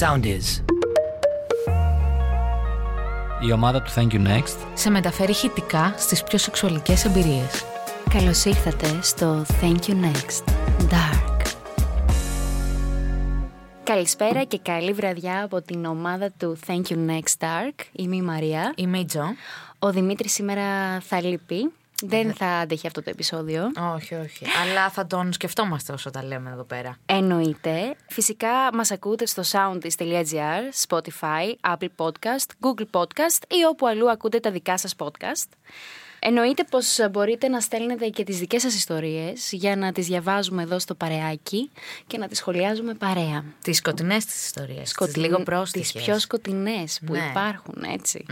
sound is. Η ομάδα του Thank You Next σε μεταφέρει ηχητικά στις πιο σεξουαλικές εμπειρίες. Καλώς ήρθατε στο Thank You Next Dark. Καλησπέρα και καλή βραδιά από την ομάδα του Thank You Next Dark. Είμαι η Μαρία. Είμαι η Τζο. Ο Δημήτρης σήμερα θα λείπει. Δεν θα αντέχει αυτό το επεισόδιο. Όχι, όχι. Αλλά θα τον σκεφτόμαστε όσο τα λέμε εδώ πέρα. Εννοείται. Φυσικά μας ακούτε στο soundist.gr, Spotify, Apple Podcast, Google Podcast ή όπου αλλού ακούτε τα δικά σας podcast. Εννοείται πως μπορείτε να στέλνετε και τις δικές σας ιστορίες για να τις διαβάζουμε εδώ στο παρεάκι και να τις σχολιάζουμε παρέα. Τις σκοτεινές τις ιστορίες, Σκοτειν... τις λίγο πρόστιχες. Τις πιο σκοτεινές που ναι. υπάρχουν, έτσι.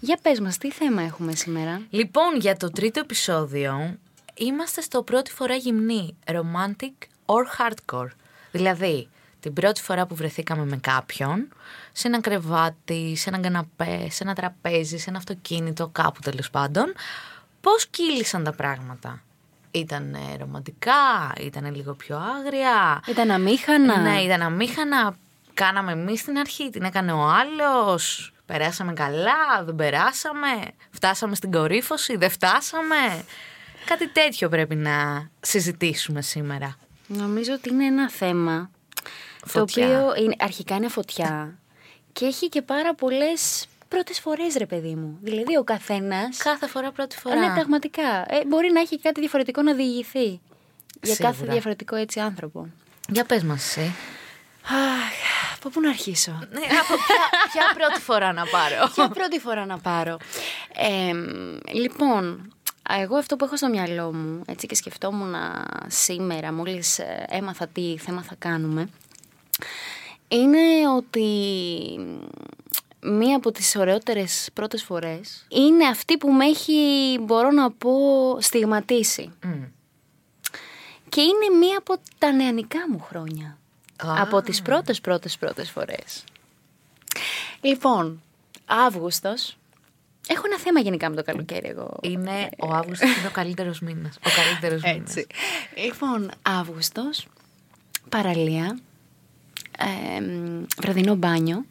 Για πες μας, τι θέμα έχουμε σήμερα; Λοιπόν, για το τρίτο επεισόδιο είμαστε στο πρώτη φορά γυμνή, romantic or hardcore. Δηλαδή, την πρώτη φορά που βρεθήκαμε με κάποιον, σε ένα κρεβάτι, σε ένα καναπέ, σε ένα τραπέζι, σε ένα αυτοκίνητο, κάπου τέλος πάντων, πώς κύλησαν τα πράγματα; Ήταν ρομαντικά, ήταν λίγο πιο άγρια; Ήταν αμήχανα; Ναι, ήταν αμήχανα. Κάναμε εμείς στην αρχή, την έκανε ο άλλος. Περάσαμε καλά, δεν περάσαμε. Φτάσαμε στην κορύφωση, δεν φτάσαμε. Κάτι τέτοιο πρέπει να συζητήσουμε σήμερα. Νομίζω ότι είναι ένα θέμα Φωτιά. το οποίο είναι, αρχικά είναι φωτιά και έχει και πάρα πολλές πρώτες φορές, ρε παιδί μου. Δηλαδή, ο καθένα. Κάθε φορά πρώτη φορά. Ναι, πραγματικά. Ε, μπορεί να έχει κάτι διαφορετικό να διηγηθεί. Για Σίγουρα. κάθε διαφορετικό έτσι άνθρωπο. Για πες μας εσύ. Αχ, από πού να αρχίσω; Ναι, από ποια, ποια πρώτη φορά να πάρω; Ποια πρώτη φορά να πάρω; Ε, λοιπόν, εγώ αυτό που έχω στο μυαλό μου, έτσι και σκεφτόμουν σήμερα, μόλις ε, έμαθα τι θέμα θα κάνουμε, είναι ότι μία από τις ωραιότερες πρώτες φορές είναι αυτή που με έχει, μπορώ να πω, στιγματίσει. Μμ. Και είναι μία από τα νεανικά μου χρόνια. Α. Από τις πρώτες πρώτες πρώτες φορές. Λοιπόν, Αύγουστος. Έχω ένα θέμα γενικά με το καλοκαίρι εγώ. Είναι ο Αύγουστος είναι ο καλύτερος μήνας. Ο καλύτερος μήνας. Έτσι. Λοιπόν, Αύγουστος, παραλία, ε, μ, βραδινό μπάνιο.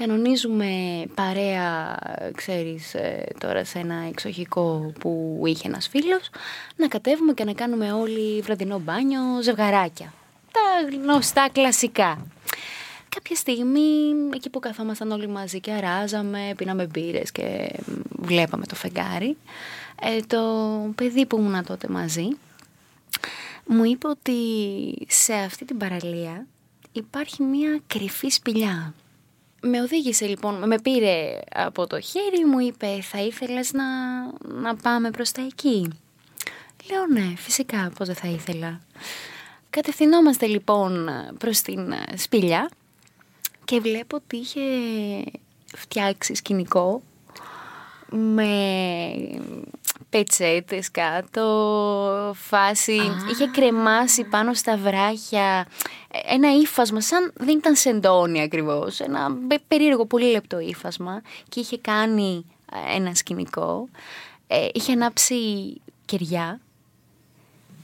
Κανονίζουμε παρέα, ξέρεις, ε, τώρα σε ένα εξοχικό που είχε ένας φίλος, να κατέβουμε και να κάνουμε όλοι βραδινό μπάνιο, ζευγαράκια. Τα γνωστά κλασικά. Κάποια στιγμή, εκεί που καθόμασταν όλοι μαζί και αράζαμε, πίναμε μπύρες και βλέπαμε το φεγγάρι, ε, το παιδί που ήμουν τότε μαζί, μου είπε ότι σε αυτή την παραλία υπάρχει μια κρυφή σπηλιά. Με οδήγησε λοιπόν, με πήρε από το χέρι, μου είπε θα ήθελες να, να πάμε προς τα εκεί; Λέω ναι, φυσικά, πώς δεν θα ήθελα. Κατευθυνόμαστε λοιπόν προς την ε, σπηλιά και βλέπω ότι είχε φτιάξει σκηνικό με πετσέτες κάτω, φάση, είχε κρεμάσει πάνω στα βράχια ένα ύφασμα, σαν δεν ήταν σεντόνι ακριβώς, ένα πε- περίεργο πολύ λεπτό ύφασμα και είχε κάνει ε, ένα σκηνικό, ε, είχε ανάψει κεριά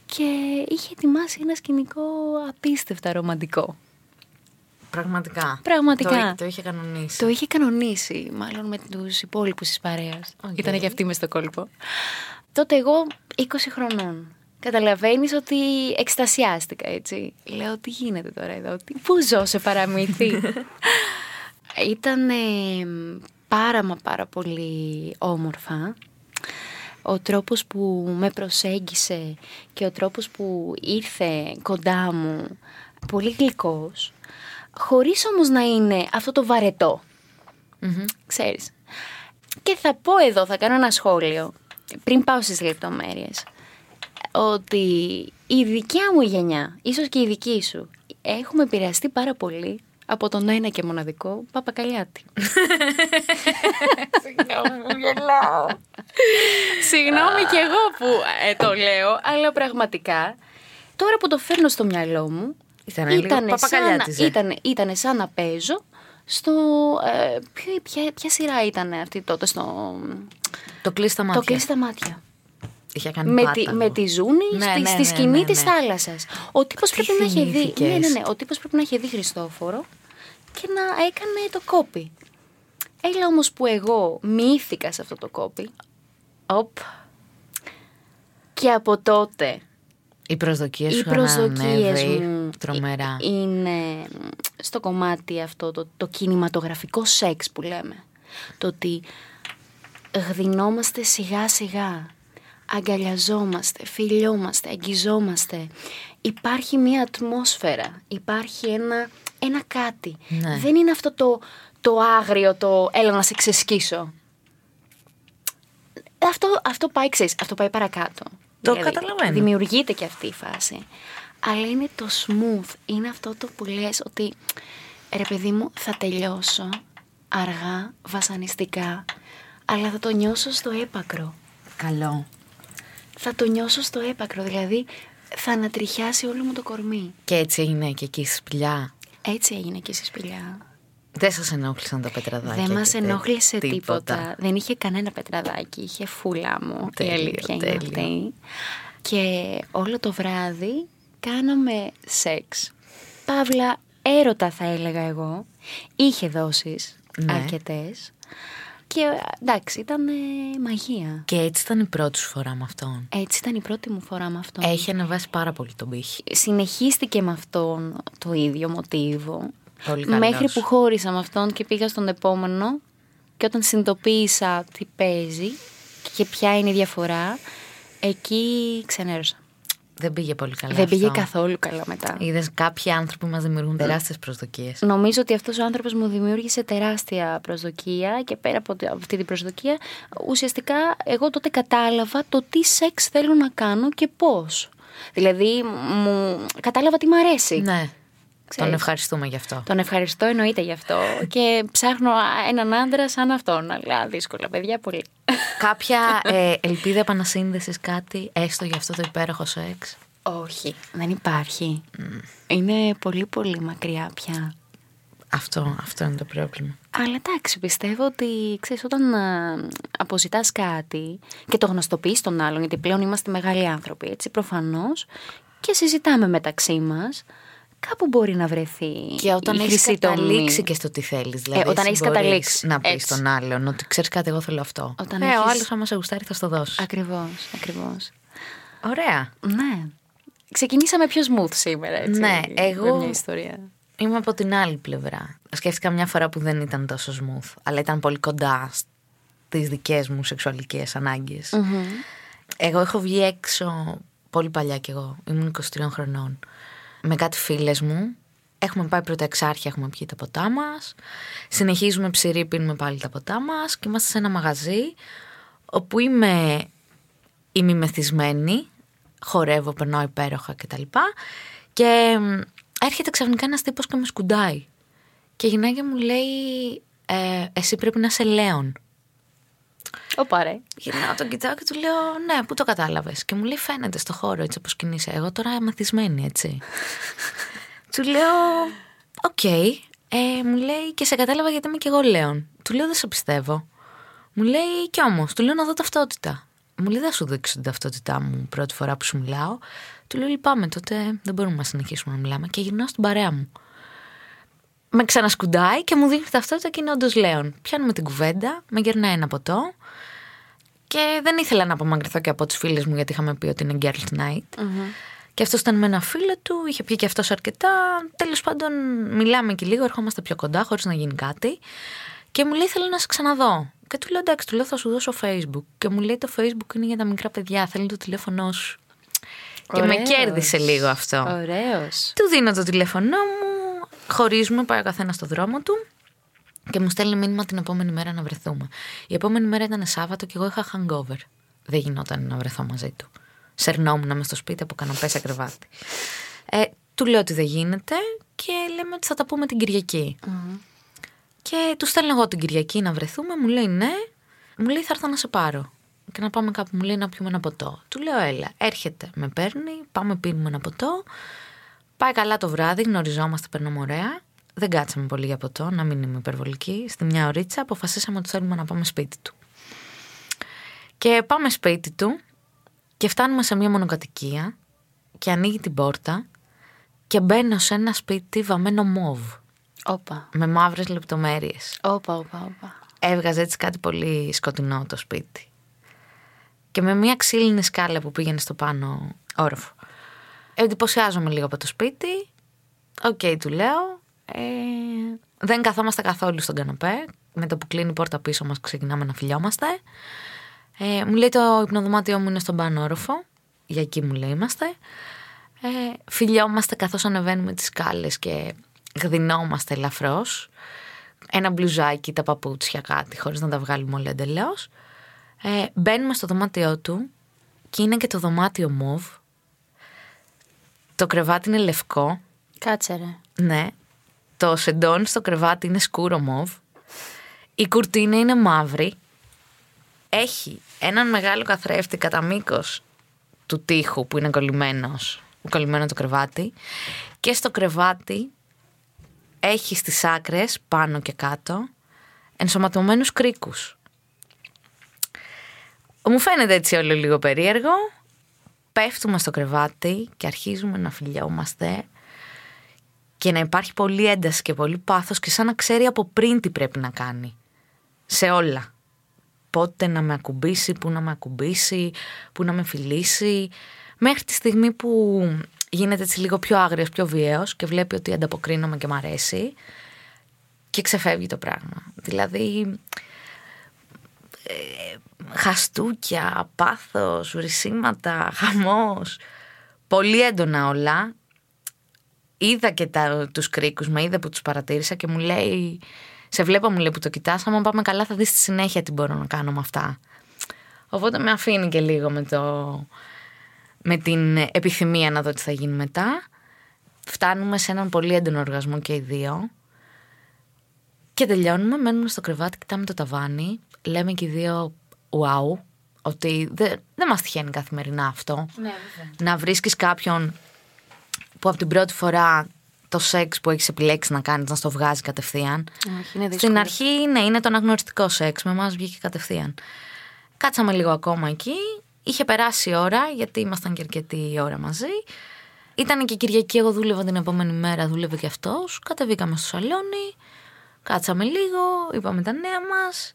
και είχε ετοιμάσει ένα σκηνικό απίστευτα ρομαντικό. Πραγματικά. Πραγματικά. Το, το είχε κανονίσει. Το είχε κανονίσει, μάλλον με τους υπόλοιπους της παρέας. Οκ. Ήταν και αυτή μες στο κόλπο. Τότε εγώ 20 χρονών. Καταλαβαίνεις ότι εκστασιάστηκα, έτσι. Λέω, τι γίνεται τώρα εδώ, τι, πού ζω σε παραμύθι; Ήταν ε, πάρα μα πάρα πολύ όμορφα. Ο τρόπος που με προσέγγισε και ο τρόπος που ήρθε κοντά μου, πολύ γλυκός, χωρίς όμως να είναι αυτό το βαρετό. Ξέρεις. Και θα πω εδώ, θα κάνω ένα σχόλιο, πριν πάω στις λεπτομέρειες, ότι η δικιά μου γενιά, ίσως και η δική σου, έχουμε επηρεαστεί πάρα πολύ από τον ένα και μοναδικό Παπακαλιάτη. Συγγνώμη, μου γελάω. Συγγνώμη κι εγώ που ε, το λέω, αλλά πραγματικά, τώρα που το φέρνω στο μυαλό μου, Ήτανε λίγο ήτανε σαν, να- παπακαλιάτιζε. ήτανε, ήτανε σαν να παίζω στο... Ε, ποιο, ποια, ποια σειρά ήταν αυτή τότε στο... Το κλείσει τα μάτια. Το κλείσει τα μάτια. Είχε κάνει Με πάταγο. τη, με τη ζούνη Ναι, στη, ναι, στη ναι, σκηνή ναι, της ναι. θάλασσας. Ο τύπος Τι πρέπει να είχε δει... θυμήθηκες; Ναι, ναι, ναι. Ο τύπος πρέπει να είχε δει Χριστόφορο και να έκανε το κόπι. Έλα όμως που εγώ μύθηκα σε αυτό το κόπι. Οπ. Και από τότε Οι προσδοκίες σου οι προσδοκίες ανέβει μου τρομερά. ε- είναι στο κομμάτι αυτό το, το κινηματογραφικό σεξ που λέμε. Το ότι γδινόμαστε σιγά σιγά, αγκαλιαζόμαστε, φιλιόμαστε, αγγιζόμαστε. Υπάρχει μια ατμόσφαιρα, υπάρχει ένα, ένα κάτι. Ναι. Δεν είναι αυτό το, το άγριο, το έλα να σε ξεσκίσω. Αυτό, αυτό πάει, ξέρεις, αυτό πάει παρακάτω. Το καταλαβαίνω. Δημιουργείται και αυτή η φάση. Αλλά είναι το smooth. Είναι αυτό το που λες ότι ρε παιδί μου θα τελειώσω αργά, βασανιστικά, αλλά θα το νιώσω στο έπακρο. Καλό. Θα το νιώσω στο έπακρο, δηλαδή θα ανατριχιάσει όλο μου το κορμί. Και έτσι είναι και εκεί στη σπηλιά. Έτσι έγινε και στη σπηλιά. Δεν σας ενόχλησαν τα πετραδάκια. Δεν μας και τε- ενόχλησε τίποτα. Δεν είχε κανένα πετραδάκι, είχε φούλα μου. Τέλειο, η αλήθεια είναι τέλειο. αυτή. Και όλο το βράδυ κάναμε σεξ. Παύλα, έρωτα θα έλεγα εγώ. Είχε δόσεις Ναι. αρκετές. Και εντάξει, ήταν ε, μαγεία. Και έτσι ήταν η πρώτη σου φορά με αυτόν. Έτσι ήταν η πρώτη μου φορά με αυτόν. Έχει ανεβάσει πάρα πολύ τον πύχη. Συνεχίστηκε με αυτόν το ίδιο μοτίβο. Πολύ καλός. Μέχρι που χώρισα με αυτόν και πήγα στον επόμενο και όταν συνειδητοποίησα τι παίζει και ποια είναι η διαφορά, εκεί ξενέρωσα. Δεν πήγε πολύ καλά. Δεν πήγε αυτό. καθόλου καλά μετά. Είδες κάποιοι άνθρωποι μας δημιουργούν τεράστιες προσδοκίες. Νομίζω ότι αυτός ο άνθρωπος μου δημιούργησε τεράστια προσδοκία και πέρα από αυτή την προσδοκία ουσιαστικά εγώ τότε κατάλαβα το τι σεξ θέλω να κάνω και πώς. Δηλαδή μου κατάλαβα τι μου αρέσει. Ναι. Ξέρεις. Τον ευχαριστούμε γι' αυτό. Τον ευχαριστώ εννοείται γι' αυτό και ψάχνω έναν άντρα σαν αυτόν, αλλά δύσκολα παιδιά πολύ. Κάποια ε, ελπίδα επανασύνδεσης, κάτι, έστω για αυτό το υπέροχο σεξ; Όχι, δεν υπάρχει. Είναι πολύ πολύ μακριά πια. Αυτό, αυτό είναι το πρόβλημα. Αλλά εντάξει, πιστεύω ότι ξέρεις, όταν α, αποζητάς κάτι και το γνωστοποιείς τον άλλον, γιατί πλέον είμαστε μεγάλοι άνθρωποι, έτσι, προφανώς, και συζητάμε μεταξύ μας, κάπου μπορεί να βρεθεί Και όταν η έχεις χρυσή τομή. καταλήξει και στο τι θέλεις. Δηλαδή, Ε, όταν εσύ έχεις μπορείς καταλήξει, Να πεις έτσι. στον άλλον ότι ξέρεις κάτι, εγώ θέλω αυτό. Όταν ε, ο έχεις- άλλος, άμα σε γουστάρει, θα στο δώσει. Ακριβώς, ακριβώς. Ωραία. Ναι. Ξεκινήσαμε πιο smooth σήμερα, έτσι. Ναι, με εγώ- μια ιστορία. Είμαι από την άλλη πλευρά. Σκέφτηκα μια φορά που δεν ήταν τόσο smooth, αλλά ήταν πολύ κοντά στις δικές μου σεξουαλικές ανάγκες. Εγώ έχω βγει έξω πολύ παλιά κι εγώ. Ήμουν 23 χρονών. Με κάτι φίλες μου. Έχουμε πάει πρώτα εξάρχεια, έχουμε πιει τα ποτά μας. Συνεχίζουμε ψηρή, πίνουμε πάλι τα ποτά μας. Και είμαστε σε ένα μαγαζί όπου είμαι ημιμεθυσμένη, χορεύω, περνάω υπέροχα κτλ. Και μ, έρχεται ξαφνικά ένας τύπος και με σκουντάει. Και η γυναίκα μου λέει, ε, εσύ πρέπει να είσαι Λέων. Ω πάρε. Γυρνάω, τον κοιτάω και του λέω: Ναι, πού το κατάλαβες; Και μου λέει: Φαίνεται στο χώρο έτσι όπως κινείσαι. Εγώ τώρα μεθυσμένη έτσι. του λέω: Οκ. Ε, μου λέει: Και σε κατάλαβα γιατί είμαι και εγώ Λέων. Του λέω: Δεν σε πιστεύω. Μου λέει: Κι όμως, του λέω να δω ταυτότητα. Μου λέει: Δεν σου δείξω την ταυτότητά μου πρώτη φορά που σου μιλάω. Του λέω: Λυπάμαι, τότε δεν μπορούμε να συνεχίσουμε να μιλάμε. Και γυρνάω στην παρέα μου. Με ξανασκουντάει και μου δείχνει ταυτότητα και είναι όντως Λέων. Πιάνουμε την κουβέντα, με κερνάει ένα ποτό. Και δεν ήθελα να απομακρυνθώ και από τις φίλες μου γιατί είχαμε πει ότι είναι girls night. Και αυτός ήταν με ένα φίλο του, είχε πει και αυτός αρκετά. Τέλος πάντων, μιλάμε και λίγο, ερχόμαστε πιο κοντά, χωρίς να γίνει κάτι. Και μου λέει: Θέλω να σε ξαναδώ. Και του λέω: Εντάξει, του λέω: Θα σου δώσω Facebook. Και μου λέει: Το Facebook είναι για τα μικρά παιδιά, θέλει το τηλέφωνό σου. Και με Ωραίος. κέρδισε λίγο αυτό. Ωραίος. Του δίνω το τηλέφωνό μου, χωρίζουμε, πάει ο καθένας στο δρόμο του και μου στέλνει μήνυμα την επόμενη μέρα να βρεθούμε. Η επόμενη μέρα ήταν Σάββατο και εγώ είχα hangover. Δεν γινόταν να βρεθώ μαζί του. Σερνόμουν μες στο σπίτι από καναπές σε κρεβάτι. Ε, του λέω ότι δεν γίνεται και λέμε ότι θα τα πούμε την κυριακη Και του στέλνω εγώ την Κυριακή να βρεθούμε, μου λέει ναι, μου λέει θα έρθω να σε πάρω. Και να πάμε κάπου, μου λέει να πιούμε ένα ποτό. Του λέω έλα, έρχεται, με παίρνει, πάμε πίνουμε ένα ποτό. Πάει καλά το βράδυ, γνωριζόμαστε, περνάμε ωραία. Δεν κάτσαμε πολύ για ποτό, να μην είμαι υπερβολική. Στη μια ωρίτσα αποφασίσαμε ότι θέλουμε να πάμε σπίτι του. Και πάμε σπίτι του και φτάνουμε σε μια μονοκατοικία και ανοίγει την πόρτα και μπαίνω σε ένα σπίτι βαμμένο μόβ. Όπα. με μαύρες λεπτομέρειες. Όπα, όπα, όπα. Έβγαζε έτσι κάτι πολύ σκοτεινό το σπίτι. Και με μια ξύλινη σκάλα που πήγαινε στο πάνω όροφο. Εντυπωσιάζομαι λίγο από το σπίτι. Οκ, του λέω. Ε, δεν καθόμαστε καθόλου στον καναπέ. Με το που κλείνει η πόρτα πίσω μας ξεκινάμε να φιλιόμαστε. Ε, μου λέει το υπνοδωμάτιό μου είναι στον πάνω όροφο. Για εκεί μου λέει είμαστε. Ε, φιλιόμαστε καθώς ανεβαίνουμε τις σκάλες και γδινόμαστε ελαφρώς. Ένα μπλουζάκι, τα παπούτσια, κάτι, χωρίς να τα βγάλουμε όλα εντελώς. Ε, μπαίνουμε στο δωμάτιό του και είναι και το δωμάτιο μοβ. Το κρεβάτι είναι λευκό. Κάτσε ρε. Ναι. Το σεντόνι στο κρεβάτι είναι σκούρο μοβ. Η κουρτίνα είναι μαύρη. Έχει έναν μεγάλο καθρέφτη κατά μήκος του τοίχου που είναι κολλημένος, κολλημένο το κρεβάτι. Και στο κρεβάτι έχει στις άκρες, πάνω και κάτω, ενσωματωμένους κρίκους. Μου φαίνεται έτσι όλο λίγο περίεργο. Πέφτουμε στο κρεβάτι και αρχίζουμε να φιλιόμαστε και να υπάρχει πολύ ένταση και πολύ πάθος και σαν να ξέρει από πριν τι πρέπει να κάνει. Σε όλα. Πότε να με ακουμπήσει, πού να με ακουμπήσει, πού να με φιλήσει. Μέχρι τη στιγμή που γίνεται έτσι λίγο πιο άγριος, πιο βίαιος και βλέπει ότι ανταποκρίνομαι και μ' αρέσει και ξεφεύγει το πράγμα. Δηλαδή ε, χαστούκια, πάθος, βρισίματα, χαμός. Πολύ έντονα όλα. Είδα και τα, τους κρίκους, με είδα που τους παρατήρησα και μου λέει, σε βλέπω μου λέει που το κοιτάς, άμα πάμε καλά θα δεις στη συνέχεια τι μπορώ να κάνω με αυτά. Οπότε με αφήνει και λίγο με, το, με την επιθυμία να δω τι θα γίνει μετά. Φτάνουμε σε έναν πολύ έντονο οργασμό και οι δύο. Και τελειώνουμε, μένουμε στο κρεβάτι, κοιτάμε το ταβάνι. Λέμε και οι δύο wow, ότι δεν, δεν μας τυχαίνει καθημερινά αυτό. Ναι, Να βρίσκεις κάποιον που από την πρώτη φορά το σεξ που έχεις επιλέξει να κάνεις να στο βγάζει κατευθείαν. Όχι, είναι δύσκολο. Στην αρχή, ναι, είναι το αναγνωριστικό σεξ. Με εμάς βγήκε κατευθείαν. Κάτσαμε λίγο ακόμα εκεί. Είχε περάσει η ώρα, γιατί ήμασταν και αρκετή ώρα μαζί. Ήταν και Κυριακή, εγώ δούλευα την επόμενη μέρα, δούλευε και αυτός. Κατεβήκαμε στο σαλόνι, κάτσαμε λίγο, είπαμε τα νέα μας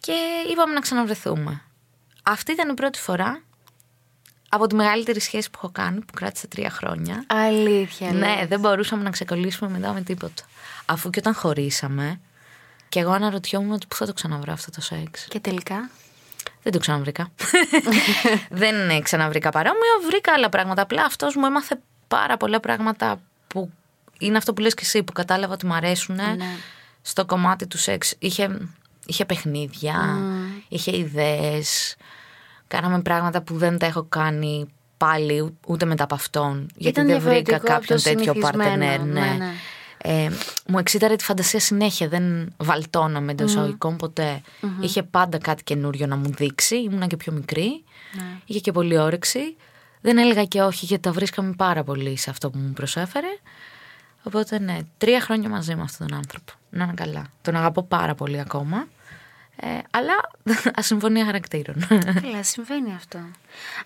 και είπαμε να ξαναβρεθούμε. Αυτή ήταν η πρώτη φορά από τη μεγαλύτερη σχέση που έχω κάνει, που κράτησε τρία χρόνια. Αλήθεια. Ναι, λες. δεν μπορούσαμε να ξεκολλήσουμε μετά με τίποτα. Αφού και όταν χωρίσαμε, και εγώ αναρωτιόμουν ότι πού θα το ξαναβρω αυτό το σεξ. Και τελικά; Δεν το ξαναβρήκα. δεν ε, ξαναβρήκα παρόμοιο. Βρήκα άλλα πράγματα. Απλά αυτός μου έμαθε πάρα πολλά πράγματα που είναι αυτό που λες και εσύ, που κατάλαβα ότι μου αρέσουν Ναι. στο κομμάτι του σεξ. Είχε, είχε παιχνίδια, είχε ιδέες. Κάναμε πράγματα που δεν τα έχω κάνει πάλι ού- ούτε μετά από αυτόν. Γιατί Ήταν δεν βρήκα διαφορετικό από κάποιον το τέτοιο συνηθισμένο. παρτενέρ. Ναι. Ναι, ναι. Ε, μου εξήταρε τη φαντασία συνέχεια. Δεν βαλτώναμε εντός εισαγωγικών ποτέ. Είχε πάντα κάτι καινούριο να μου δείξει. Ήμουνα και πιο μικρή. Ναι. Είχε και πολύ όρεξη. Δεν έλεγα και όχι γιατί τα βρίσκαμε πάρα πολύ σε αυτό που μου προσέφερε. Οπότε ναι, τρία χρόνια μαζί με αυτόν τον άνθρωπο. Να είναι καλά. Τον αγαπώ πάρα πολύ ακόμα. Ε, αλλά ασυμφωνία χαρακτήρων. Καλά, συμβαίνει αυτό.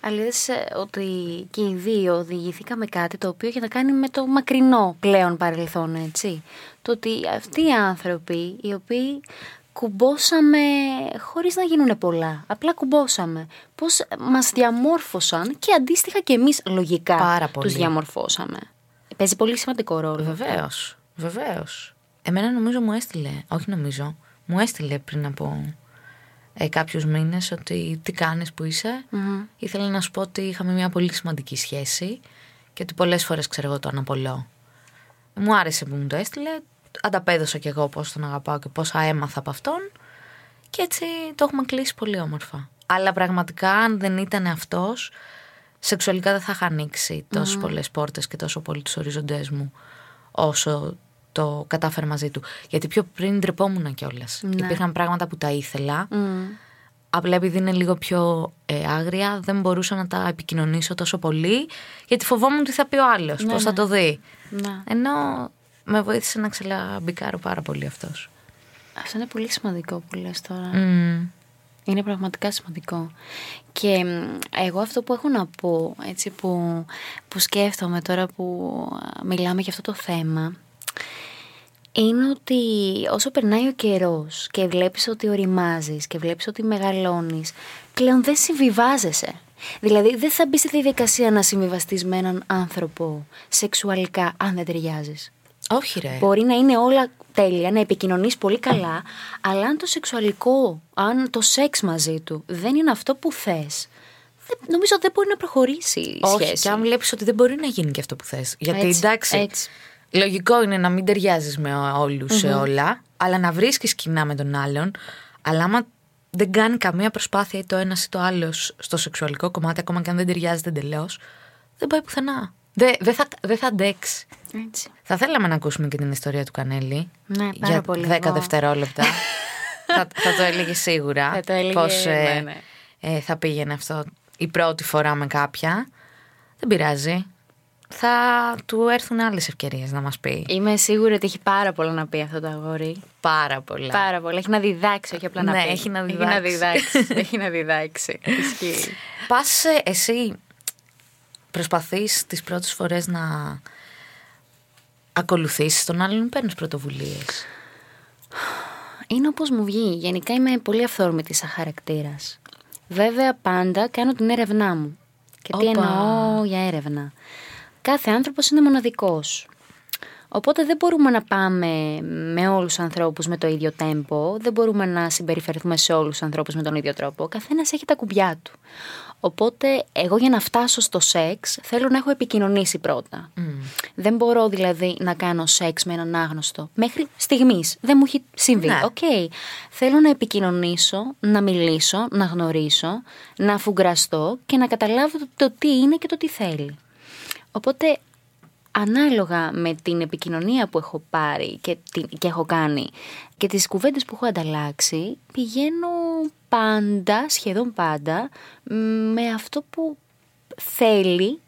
Αλήθεια ε, ότι και οι δύο οδηγηθήκαμε κάτι το οποίο έχει να κάνει με το μακρινό πλέον παρελθόν, έτσι. Το ότι αυτοί οι άνθρωποι οι οποίοι κουμπώσαμε χωρίς να γίνουν πολλά. Απλά κουμπώσαμε. Πώς μας διαμόρφωσαν και αντίστοιχα και εμείς λογικά Πάρα πολύ. τους διαμορφώσαμε. Παίζει πολύ σημαντικό ρόλο. Βεβαίως. Βεβαίως. Εμένα νομίζω μου έστειλε. Όχι νομίζω. Μου έστειλε πριν από ε, κάποιους μήνες ότι τι κάνεις που είσαι. Ήθελα να σου πω ότι είχαμε μια πολύ σημαντική σχέση και ότι πολλές φορές ξέρω εγώ το αναπολώ. Μου άρεσε που μου το έστειλε. Ανταπέδωσα κι εγώ πώς τον αγαπάω και πόσα έμαθα από αυτόν. Και έτσι το έχουμε κλείσει πολύ όμορφα. Αλλά πραγματικά, αν δεν ήταν αυτός, σεξουαλικά δεν θα είχα ανοίξει τόσες πολλές πόρτες και τόσο πολύ τους οριζοντές μου όσο το κατάφερα μαζί του. Γιατί πιο πριν ντρεπόμουν κιόλας. Υπήρχαν πράγματα που τα ήθελα. Απλά επειδή είναι λίγο πιο ε, άγρια, δεν μπορούσα να τα επικοινωνήσω τόσο πολύ, γιατί φοβόμουν τι θα πει ο άλλος, πώς θα το δει. Ναι. Ενώ με βοήθησε να ξελαμπικάρω πάρα πολύ αυτός. Αυτό είναι πολύ σημαντικό που λες τώρα. Είναι πραγματικά σημαντικό. Και μ, εγώ αυτό που έχω να πω, έτσι που, που σκέφτομαι τώρα που α, μιλάμε για αυτό το θέμα, είναι ότι όσο περνάει ο καιρός και βλέπεις ότι οριμάζεις και βλέπεις ότι μεγαλώνεις, πλέον δεν συμβιβάζεσαι. Δηλαδή δεν θα μπει στη διαδικασία να συμβιβαστείς με έναν άνθρωπο σεξουαλικά αν δεν ταιριάζεις. Όχι, ρε. Μπορεί να είναι όλα τέλεια, να επικοινωνείς πολύ καλά, αλλά αν το σεξουαλικό, αν το σεξ μαζί του δεν είναι αυτό που θες, δεν- νομίζω δεν μπορεί να προχωρήσει η Όχι, σχέση. και αν βλέπεις ότι δεν μπορεί να γίνει και αυτό που θες. Γιατί Έτσι, εντάξει, έτσι. Λογικό είναι να μην ταιριάζεις με όλους σε όλα, αλλά να βρίσκεις κοινά με τον άλλον. Αλλά άμα δεν κάνει καμία προσπάθεια ή το ένας ή το άλλος στο σεξουαλικό κομμάτι, ακόμα και αν δεν ταιριάζεται εντελώ, δεν πάει πουθενά. Δεν δεν θα, δεν θα αντέξει. Έτσι. Θα θέλαμε να ακούσουμε και την ιστορία του Κανέλη. Ναι, πάρα για πολύ. 10 Εγώ- δευτερόλεπτα. θα, θα το έλεγε σίγουρα. Θα το έλεγε, πώς, ε, ναι, ναι. ε, θα πήγαινε αυτό η πρώτη φορά με κάποια. Δεν πειράζει. Θα του έρθουν άλλες ευκαιρίες να μας πει. Είμαι σίγουρη ότι έχει πάρα πολλά να πει αυτό το αγόρι. Πάρα πολλά. Πάρα πολλά. Έχει να διδάξει, όχι απλά να Ναι, πει. έχει να Έχει να διδάξει. διδάξει. έχει να διδάξει. Ισχύει. Πας ε, εσύ προσπαθείς τις πρώτες φορές να ακολουθήσεις τον άλλον ή παίρνεις πρωτοβουλίες; Είναι όπως μου βγει. Γενικά είμαι πολύ αυθόρμητη σαν χαρακτήρας. Βέβαια πάντα κάνω την έρευνά μου. Και τι Όπα. εννοώ για έρευνα. Κάθε άνθρωπος είναι μοναδικός. Οπότε δεν μπορούμε να πάμε με όλους τους ανθρώπους με το ίδιο τέμπο, δεν μπορούμε να συμπεριφερθούμε σε όλους τους ανθρώπους με τον ίδιο τρόπο. Ο καθένας έχει τα κουμπιά του. Οπότε εγώ για να φτάσω στο σεξ θέλω να έχω επικοινωνήσει πρώτα. Δεν μπορώ δηλαδή να κάνω σεξ με έναν άγνωστο. Μέχρι στιγμής δεν μου έχει συμβεί. Ναι. Οκ. Θέλω να επικοινωνήσω, να μιλήσω, να γνωρίσω, να αφουγκραστώ και να καταλάβω το, το τι είναι και το τι θέλει. Οπότε ανάλογα με την επικοινωνία που έχω πάρει και, την- και έχω κάνει και τις κουβέντες που έχω ανταλλάξει πηγαίνω πάντα, σχεδόν πάντα μ, με αυτό που θέλει.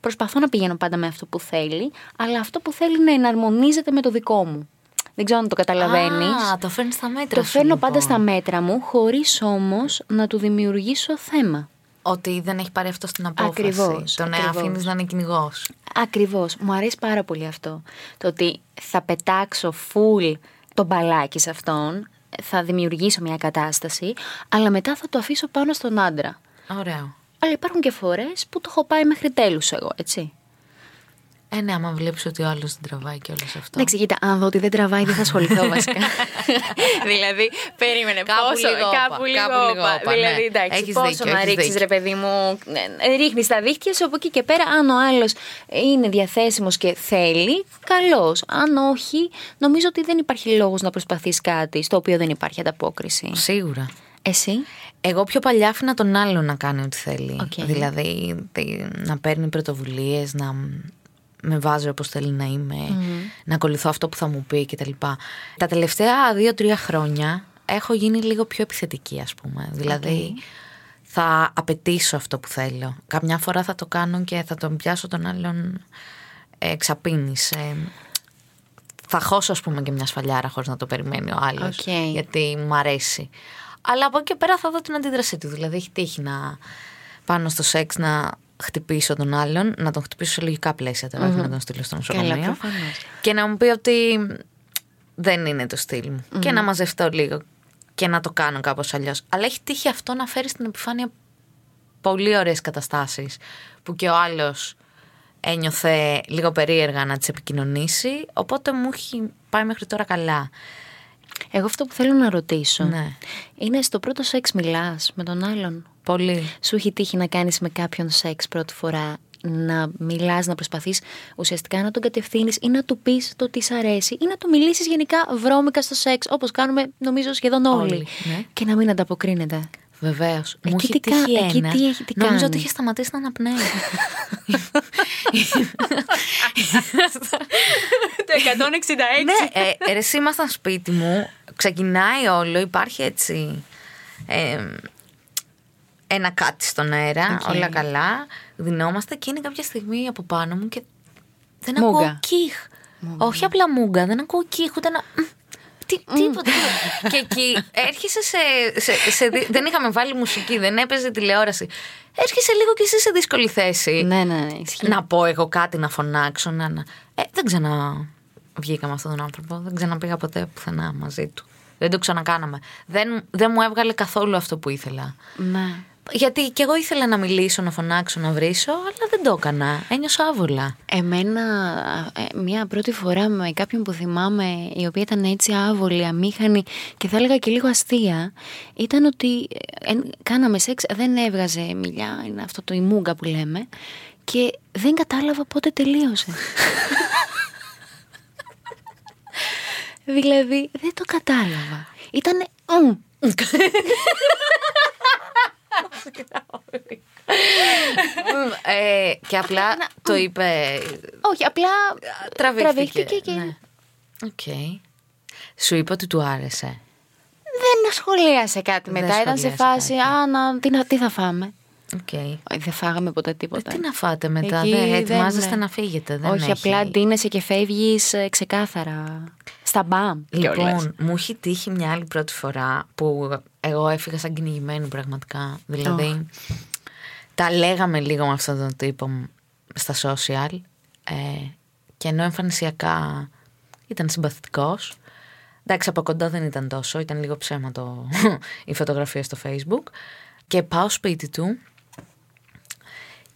Προσπαθώ να πηγαίνω πάντα με αυτό που θέλει αλλά αυτό που θέλει να εναρμονίζεται με το δικό μου. Δεν ξέρω αν το καταλαβαίνεις. Α, το φέρνεις στα μέτρα το σου, φέρνω λοιπόν. πάντα στα μέτρα μου χωρίς όμως να του δημιουργήσω θέμα Ότι δεν έχει πάρει αυτό στην απόφαση. Ακριβώς, Το να ακριβώς. αφήνει να είναι κυνηγός. Ακριβώς. Μου αρέσει πάρα πολύ αυτό. Το ότι θα πετάξω full το μπαλάκι σε αυτόν, θα δημιουργήσω μια κατάσταση, αλλά μετά θα το αφήσω πάνω στον άντρα. Ωραίο. Αλλά υπάρχουν και φορές που το έχω πάει μέχρι τέλους εγώ, έτσι. Ε, ναι, άμα βλέπεις ότι ο άλλος δεν τραβάει και όλο αυτό. Εντάξει, κοίτα, αν δω ότι δεν τραβάει, δεν θα ασχοληθώ βασικά. δηλαδή, περίμενε Κάπου πόσο, λίγο όπα, κάπου λίγο κάπου λίγο όπα. όπα, Δηλαδή, ναι. εντάξει, Έχεις πόσο δίκιο, να έχεις ρίξεις, δίκιο. ρε παιδί μου. Ρίχνεις τα δίχτυα σου από εκεί και πέρα. Αν ο άλλος είναι διαθέσιμος και θέλει, καλώς. Αν όχι, νομίζω ότι δεν υπάρχει λόγος να προσπαθείς κάτι στο οποίο δεν υπάρχει ανταπόκριση. Σίγουρα. Εσύ; Εγώ πιο παλιά άφηνα τον άλλον να κάνει ό,τι θέλει. Οκ. Δηλαδή τι- να παίρνει πρωτοβουλίες, να με βάζει όπως θέλει να είμαι, να ακολουθώ αυτό που θα μου πει κτλ. Τα τελευταία δύο-τρία χρόνια έχω γίνει λίγο πιο επιθετική, ας πούμε. Δηλαδή θα απαιτήσω αυτό που θέλω. Καμιά φορά θα το κάνω και θα τον πιάσω τον άλλον εξαπίνης. Ε, θα χώσω, ας πούμε, και μια σφαλιάρα χωρίς να το περιμένει ο άλλος. Οκ. Γιατί μου αρέσει. Αλλά από εκεί και πέρα θα δω την αντίδρασή του. Δηλαδή, έχει τύχει να πάνω στο σεξ να χτυπήσω τον άλλον, να τον χτυπήσω σε λογικά πλαίσια τώρα, όχι να τον στείλω στο Καλά, νοσοκομείο. προφανώς. και να μου πει ότι δεν είναι το στυλ μου. Και να μαζευτώ λίγο και να το κάνω κάπως αλλιώς. Αλλά έχει τύχει αυτό να φέρει στην επιφάνεια πολύ ωραίες καταστάσεις που και ο άλλος ένιωθε λίγο περίεργα να τις επικοινωνήσει οπότε μου έχει πάει μέχρι τώρα καλά. Εγώ αυτό που θέλω να ρωτήσω Ναι. είναι στο πρώτο σεξ μιλάς με τον άλλον; Πολύ. Σου έχει τύχει να κάνεις με κάποιον σεξ πρώτη φορά να μιλάς, να προσπαθείς ουσιαστικά να τον κατευθύνεις ή να του πεις το τι σ' αρέσει ή να του μιλήσεις γενικά βρώμικα στο σεξ όπως κάνουμε νομίζω σχεδόν όλοι, Όλοι, ναι. και να μην ανταποκρίνεται. Βεβαίως. Μου Εκεί έχει τι κα- τύχει εκεί ένα. τι έχει- τι Νομίζω κάνει; ότι είχε σταματήσει να αναπνέει. Το 166. ναι, ε, ε, εσύ ήμασταν σπίτι μου, ξεκινάει όλο, υπάρχει έτσι ε, ένα κάτι στον αέρα, Οκ. όλα καλά, δινόμαστε και είναι κάποια στιγμή από πάνω μου και δεν Μούγκα. ακούω κιχ. Όχι απλά μούγκα, δεν ακούω κιχ, ούτε ένα... μ, Τι, τίποτα. και εκεί έρχεσαι σε, σε, σε δι- Δεν είχαμε βάλει μουσική, δεν έπαιζε τηλεόραση. Έρχεσαι λίγο κι εσύ σε δύσκολη θέση. ναι, ναι, ναι, ισχύει. Να πω εγώ κάτι, να φωνάξω, να. να- Ε, δεν ξανα. βγήκα με αυτόν τον άνθρωπο. Δεν ξαναπήγα ποτέ πουθενά μαζί του. Δεν το ξανακάναμε. Δεν, δεν μου έβγαλε καθόλου αυτό που ήθελα. Ναι. Γιατί και εγώ ήθελα να μιλήσω, να φωνάξω, να βρίσω, αλλά δεν το έκανα. Ένιωσα άβολα. Εμένα, ε, μια πρώτη φορά με κάποιον που θυμάμαι, η οποία ήταν έτσι άβολη, αμήχανη και θα έλεγα και λίγο αστεία, ήταν ότι ε, εν- κάναμε σεξ, δεν έβγαζε μιλιά, είναι αυτό το ημούγκα που λέμε, και δεν κατάλαβα πότε τελείωσε. δηλαδή, δεν το κατάλαβα. Ήτανε... «μμ». ε, και απλά το είπε. Όχι, απλά Τραβήχτηκε. και... Ναι. Οκ. Σου είπε ότι του άρεσε. Δεν σχολίασε κάτι Δεν μετά. Ήταν σε σχολίασε φάση, κάτι. α, να, τι, να- τι θα φάμε. Οκ. Όχι, Δεν φάγαμε ποτέ τίποτα. Τι να φάτε μετά, Εκεί δεν δεν- ετοιμάζεστε ναι. να φύγετε. Δεν Όχι, έχει. απλά ντύνεσαι και φεύγεις ξεκάθαρα. Στα μπαμ. κιόλας. Λοιπόν, μου έχει τύχει μια άλλη πρώτη φορά που εγώ έφυγα σαν κυνηγημένη πραγματικά. Δηλαδή, τα λέγαμε λίγο με αυτόν τον τύπο μ- στα social ε, και ενώ εμφανισιακά ήταν συμπαθητικός, εντάξει από κοντά δεν ήταν τόσο, ήταν λίγο ψέμα το, η φωτογραφία στο facebook και πάω σπίτι του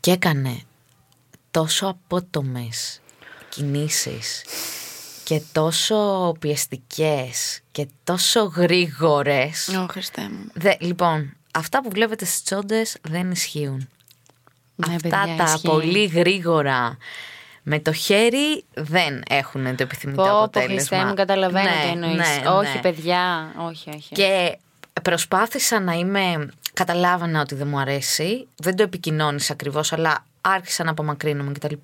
και έκανε τόσο απότομες κινήσεις και τόσο πιεστικές και τόσο γρήγορες. Ω, Χριστέ μου. Δε, λοιπόν, αυτά που βλέπετε στις τσόντες δεν ισχύουν. Ναι, αυτά παιδιά, τα ισχύει. πολύ γρήγορα με το χέρι δεν έχουν το επιθυμητό Πω, πω, αποτέλεσμα. Χριστέ μου, καταλαβαίνω Ναι, τι εννοείς. ναι, όχι, ναι. παιδιά, όχι, όχι. Και προσπάθησα να είμαι. Καταλάβανα ότι δεν μου αρέσει. Δεν το επικοινώνησα ακριβώς, αλλά άρχισα να απομακρύνομαι κτλ.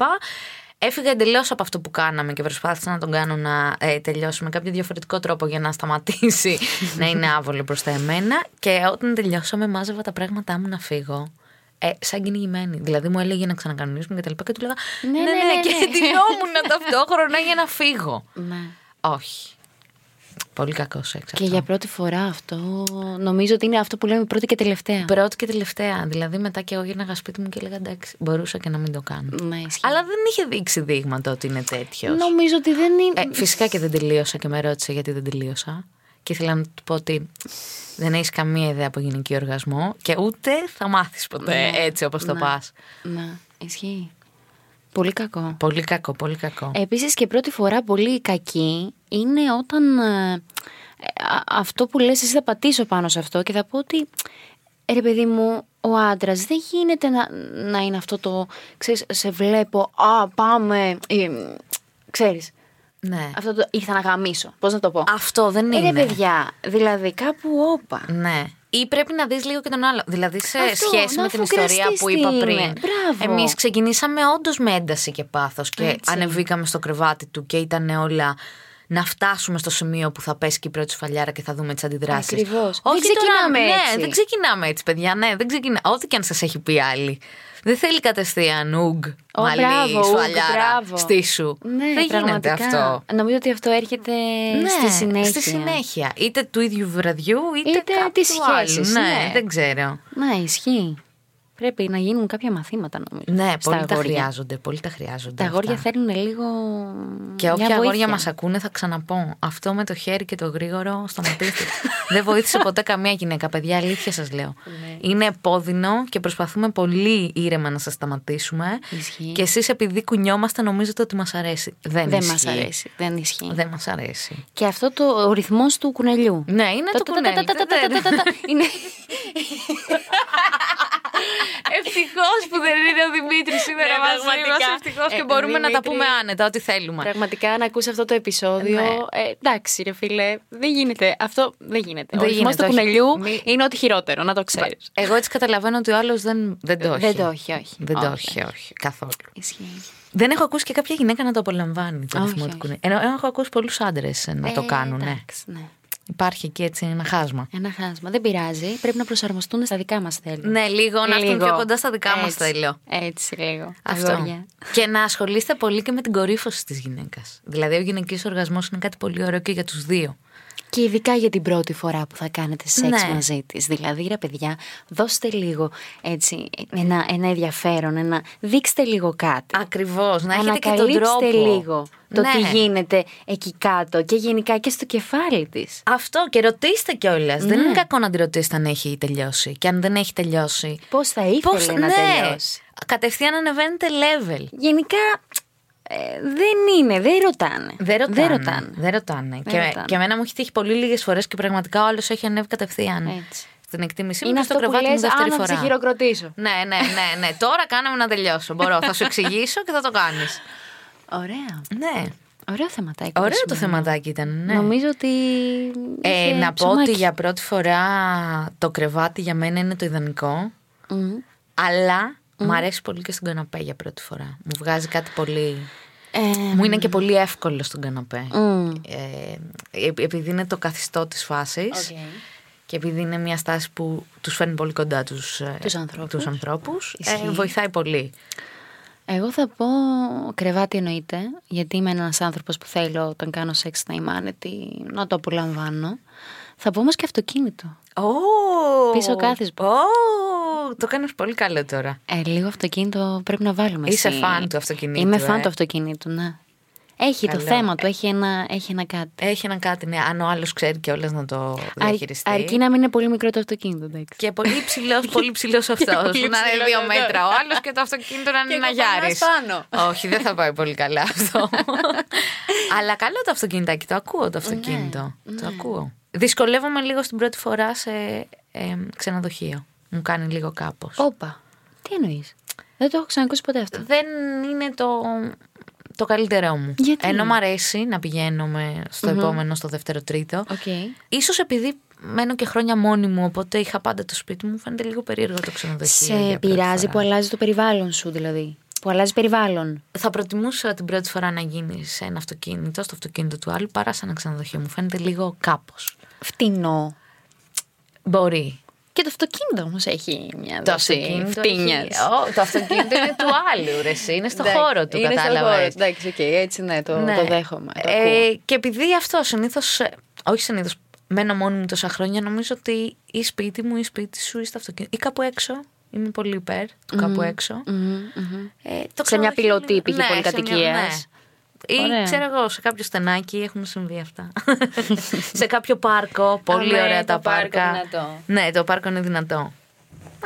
Έφυγα εντελώς από αυτό που κάναμε και προσπάθησα να τον κάνω να ε, τελειώσει με κάποιο διαφορετικό τρόπο για να σταματήσει να είναι άβολο προς τα εμένα. Και όταν τελειώσαμε, μάζευα τα πράγματά μου να φύγω. Ε, σαν κυνηγημένη. Δηλαδή μου έλεγε να ξανακανονίσουμε και τα λοιπά και του λέγα Ναι, Ναι, ναι, ναι, ναι, ναι, και ναι. ντυνόμουν ταυτόχρονα για να φύγω. Ναι. Όχι. Πολύ κακό σεξ. Και αυτό. για πρώτη φορά αυτό, νομίζω ότι είναι αυτό που λέμε πρώτη και τελευταία. Πρώτη και τελευταία. Δηλαδή μετά και εγώ γύρναγα σπίτι μου και έλεγα εντάξει, μπορούσα και να μην το κάνω. Ναι, ισχύει. Αλλά δεν είχε δείξει δείγματα ότι είναι τέτοιος. Νομίζω ότι δεν είναι. Ε, φυσικά και δεν τελείωσα και με ρώτησε γιατί δεν τελείωσα. Και ήθελα να του πω ότι δεν έχεις καμία ιδέα από γυναικείο οργασμό και ούτε θα μάθεις ποτέ Ναι. έτσι όπως το Ναι. πας. Ναι, ισχύει. Πολύ κακό. Πολύ κακό, πολύ κακό. Επίσης και πρώτη φορά πολύ κακή είναι όταν ε, α- αυτό που λες εσύ θα πατήσω πάνω σε αυτό και θα πω ότι ρε παιδί μου ο άντρας δεν γίνεται να, να είναι αυτό το ξέρεις σε βλέπω α πάμε ή, μ, ξέρεις ναι. αυτό το ήρθα να γαμίσω πώς να το πω; Αυτό δεν Ε, είναι. ρε παιδιά δηλαδή κάπου όπα Ναι. Ή πρέπει να δεις λίγο και τον άλλο. Δηλαδή σε Αυτό, σχέση να με την ιστορία αφουγκραστείς που τι είπα είναι. πριν. Μπράβο. Εμείς ξεκινήσαμε όντως με ένταση και πάθος και Έτσι. ανεβήκαμε στο κρεβάτι του και ήταν όλα να φτάσουμε στο σημείο που θα πέσει και η πρώτη σφαλιάρα και θα δούμε τις αντιδράσεις. Ακριβώς. Όχι Δεν ξεκινάμε τώρα, έτσι. Ναι, δεν ξεκινάμε έτσι, παιδιά. Ναι, δεν ξεκινά. Ό,τι και αν σας έχει πει άλλη. Δεν θέλει κατευθείαν ουγ, Ω, μαλλί, μπράβο, ουγ, σφαλιάρα, μπράβο. στήσου. ναι, δεν γίνεται πραγματικά. αυτό. νομίζω ότι αυτό έρχεται στη συνέχεια Ναι, Στη συνέχεια. Είτε του ίδιου βραδιού, είτε, Είτε κάποιου της άλλου. σχέσης, Ναι, ναι. δεν ξέρω. Ναι, ισχύει. Πρέπει να γίνουν κάποια μαθήματα νομίζω. Ναι, στα πολύ τα αγόρια. χρειάζονται. Πολύ τα χρειάζονται. Τα αγόρια αυτά. θέλουν λίγο. Και μια όποια αγόρια βοήθεια. μας ακούνε, θα ξαναπώ. Αυτό με το χέρι και το γρήγορο, σταματήστε. Δεν βοήθησε ποτέ καμία γυναίκα, παιδιά. Αλήθεια σας λέω. Ναι. Είναι επώδυνο και προσπαθούμε πολύ ήρεμα να σας σταματήσουμε. Ισχύει. Και εσείς, επειδή κουνιόμαστε, νομίζετε ότι μας αρέσει. Δεν, Δεν ισχύει. μα αρέσει. Δεν ισχύει. Δεν μας αρέσει. Και αυτό το ο ρυθμός του κουνελιού. Ναι, είναι το Τα- τα- κουνέλι. τα- τα- τα- τα- τα- τα- τα- Είναι. Ευτυχώς που δεν είναι ο Δημήτρης σήμερα Ναι, μαζί μας. πραγματικά. Ευτυχώς Ε, και μπορούμε να τα Δημήτρη, πούμε άνετα, ό,τι θέλουμε. Πραγματικά να ακούσει αυτό το επεισόδιο. Ναι. Ε, εντάξει, ρε φίλε, δεν γίνεται. Αυτό δεν γίνεται. Δεν ο ρυθμός γίνεται, του όχι. κουνελιού Μη- είναι ό,τι χειρότερο, να το ξέρεις. Εγώ έτσι καταλαβαίνω ότι ο άλλος δεν, δεν το έχει. Δεν το έχει, όχι. Δεν το Όχι, έχει, όχι. Καθόλου. Ισχύει. Δεν έχω ακούσει και κάποια γυναίκα να το απολαμβάνει το Όχι, ρυθμό του όχι. κουνή. Ενώ έχω ακούσει πολλούς άντρες να το Ε, κάνουν. Ναι. Εντάξει, ναι. Υπάρχει εκεί έτσι ένα χάσμα. Ένα χάσμα. Δεν πειράζει. Πρέπει να προσαρμοστούν στα δικά μας θέλει. Ναι, λίγο να έρθουν πιο κοντά στα δικά μας Έτσι. θέλω. Έτσι, λίγο. Αυτό. Αγόρια. Και να ασχολείστε πολύ και με την κορύφωση της γυναίκας. Δηλαδή, ο γυναικείος οργασμός είναι κάτι πολύ ωραίο και για τους δύο. Και ειδικά για την πρώτη φορά που θα κάνετε σεξ Ναι. μαζί της. Δηλαδή, ρε παιδιά, δώστε λίγο έτσι, ένα, ένα ενδιαφέρον, ένα, δείξτε λίγο κάτι. Ακριβώς. Να έχετε και τον Ανακαλύψτε τρόπο. λίγο το Ναι. τι γίνεται εκεί κάτω και γενικά και στο κεφάλι της. Αυτό και ρωτήστε κιόλας. Δεν Ναι. είναι κακό να τη ρωτήσετε αν έχει τελειώσει. Και αν δεν έχει τελειώσει. Πώς θα ήθελε πώς- να ναι. τελειώσει. Κατευθείαν ανεβαίνετε level. Γενικά ε, δεν είναι, δεν ρωτάνε. Δεν ρωτάνε. Δεν ρωτάνε. Δεν ρωτάνε. Δεν και, ρωτάνε. και εμένα μου έχει τύχει πολύ λίγες φορές και πραγματικά ο άλλος έχει ανέβει κατευθείαν. Έτσι. Στην εκτίμησή μου Είναι και στο αυτό που κρεβάτι μου λες, δεύτερη «Α, να σε φορά. χειροκροτήσω. Ναι, ναι, ναι, ναι. Τώρα κάναμε να τελειώσω. Μπορώ. θα σου εξηγήσω και θα το κάνεις. Ωραία. Ναι. Ωραίο θεματάκι. Ωραίο το σημερινό. θεματάκι ήταν. Ναι. Νομίζω ότι. Ε, είχε να πω ψωμάκι. ότι για πρώτη φορά το κρεβάτι για μένα είναι το ιδανικό. Μμ. Αλλά μου αρέσει πολύ και στον καναπέ για πρώτη φορά. Μου βγάζει κάτι πολύ. Ε, Μου είναι και πολύ εύκολο στον καναπέ. μμ. Ε, ε, επειδή είναι το καθιστό της φάσης Οκ. και επειδή είναι μια στάση που τους φέρνει πολύ κοντά τους, ε, Τους ανθρώπους. τους ανθρώπους, ε, Ισχύει. βοηθάει πολύ. Εγώ θα πω κρεβάτι εννοείται, γιατί είμαι ένας άνθρωπος που θέλω όταν κάνω σεξ να είμαι άνετη, να το απολαμβάνω. Θα πω όμως και αυτοκίνητο. Oh, Πίσω κάθισμα. Oh, το κάνεις πολύ καλό τώρα. Ε, λίγο αυτοκίνητο πρέπει να βάλουμε. Είσαι εσύ. φαν του αυτοκινήτου, Είμαι ε. φαν του αυτοκίνητου, ναι. Έχει το Καλό. θέμα του, έχει ένα, έχει ένα κάτι. Έχει ένα κάτι, ναι, αν ο άλλος ξέρει και να το Αρ- διαχειριστεί. αρκεί να μην είναι πολύ μικρό το αυτοκίνητο, εντάξει. Και πολύ ψηλό, πολύ ψηλό αυτός. πολύ Να είναι ψηλός δύο αυτός. μέτρα ο άλλος και το αυτοκίνητο να είναι Και ένα κοπανάς γιάρη. πάνω. Όχι, δεν θα πάει πολύ καλά αυτό. Αλλά καλό το αυτοκίνητάκι, το ακούω το αυτοκίνητο. Το ακούω. Δυσκολεύομαι λίγο στην πρώτη φορά σε ε, ξενοδοχείο. Μου κάνει λίγο κάπως. Όπα. Τι εννοείς; Δεν το έχω ξανακούσει ποτέ αυτό. Δεν είναι το, το καλύτερό μου. Γιατί; Ενώ μου αρέσει να πηγαίνω με στο επόμενο, στο δεύτερο, τρίτο. Οκ. Ίσως επειδή μένω και χρόνια μόνη μου, οπότε είχα πάντα το σπίτι μου, φαίνεται λίγο περίεργο το ξενοδοχείο. Σε για πρώτη πειράζει φορά. που αλλάζει το περιβάλλον σου, δηλαδή. Που αλλάζει περιβάλλον. Θα προτιμούσα την πρώτη φορά να γίνει σε ένα αυτοκίνητο, στο αυτοκίνητο του άλλου, παρά σε ένα ξενοδοχείο. Μου φαίνεται λίγο κάπως. Φτηνό. Μπορεί. Και το αυτοκίνητο όμως έχει μια Το δόση αυτοκίνητο, φτήνιας. έχει- Ω, το αυτοκίνητο είναι του άλλου, ρε, εσύ. Είναι στο Εντάξει, χώρο του, είναι στο χώρο, κατάλαβε. Εντάξει, οκ, έτσι ναι, το, το δέχομαι. Το Ε, ακούω. και επειδή αυτό συνήθως. Όχι συνήθως. Μένω μόνη μου τόσα χρόνια, νομίζω ότι ή σπίτι μου ή σπίτι σου ή στο αυτοκίνητο. ή κάπου έξω. Είμαι πολύ υπέρ του κάπου έξω. Μμμ, μμμ. Ε, το Σε μια ξενοδοχείο πιλωτή, λίγο- π.χ. Ναι, σε μια- πολυκατοικίας. ναι. Ή Ωραία. ξέρω εγώ, σε κάποιο στενάκι έχουν συμβεί αυτά. σε κάποιο πάρκο, πολύ Αμέ, ωραία τα το πάρκο πάρκα. δυνατό. Ναι, το πάρκο είναι δυνατό.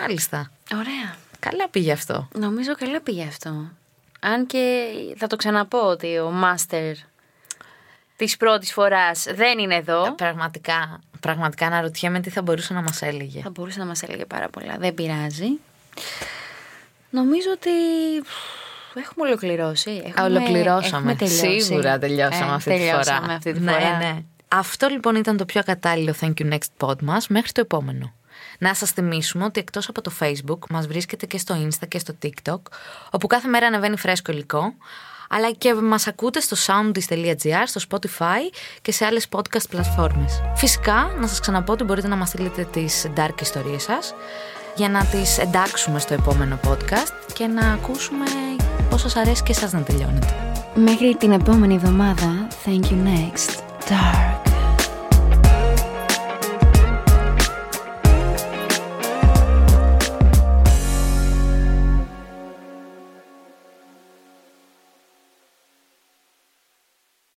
Μάλιστα. Ωραία. Καλά πήγε αυτό. Νομίζω καλά πήγε αυτό. Αν και θα το ξαναπώ ότι ο μάστερ της πρώτης φοράς δεν είναι εδώ. Πραγματικά, πραγματικά αναρωτιέμαι τι θα μπορούσε να μας έλεγε. Θα μπορούσε να μας έλεγε πάρα πολλά. Δεν πειράζει. Νομίζω ότι έχουμε ολοκληρώσει. Έχουμε, Ολοκληρώσαμε. έχουμε τελειώσει. Σίγουρα τελειώσαμε Ε, αυτή τη φορά. τελειώσαμε αυτή τη ναι, φορά. Ναι. Αυτό λοιπόν ήταν το πιο κατάλληλο Thank You Next Pod μας μέχρι το επόμενο. Να σας θυμίσουμε ότι εκτός από το Facebook μας βρίσκεται και στο Insta και στο TikTok όπου κάθε μέρα ανεβαίνει φρέσκο υλικό αλλά και μας ακούτε στο soundis.gr, στο Spotify και σε άλλες podcast πλατφόρμες. Φυσικά, να σας ξαναπώ ότι μπορείτε να μας στείλετε τις dark ιστορίες σας για να τις εντάξουμε στο επόμενο podcast και να ακούσουμε πώς σας αρέσει και εσάς να τελειώνετε. Μέχρι την επόμενη εβδομάδα. Thank you next. Dark.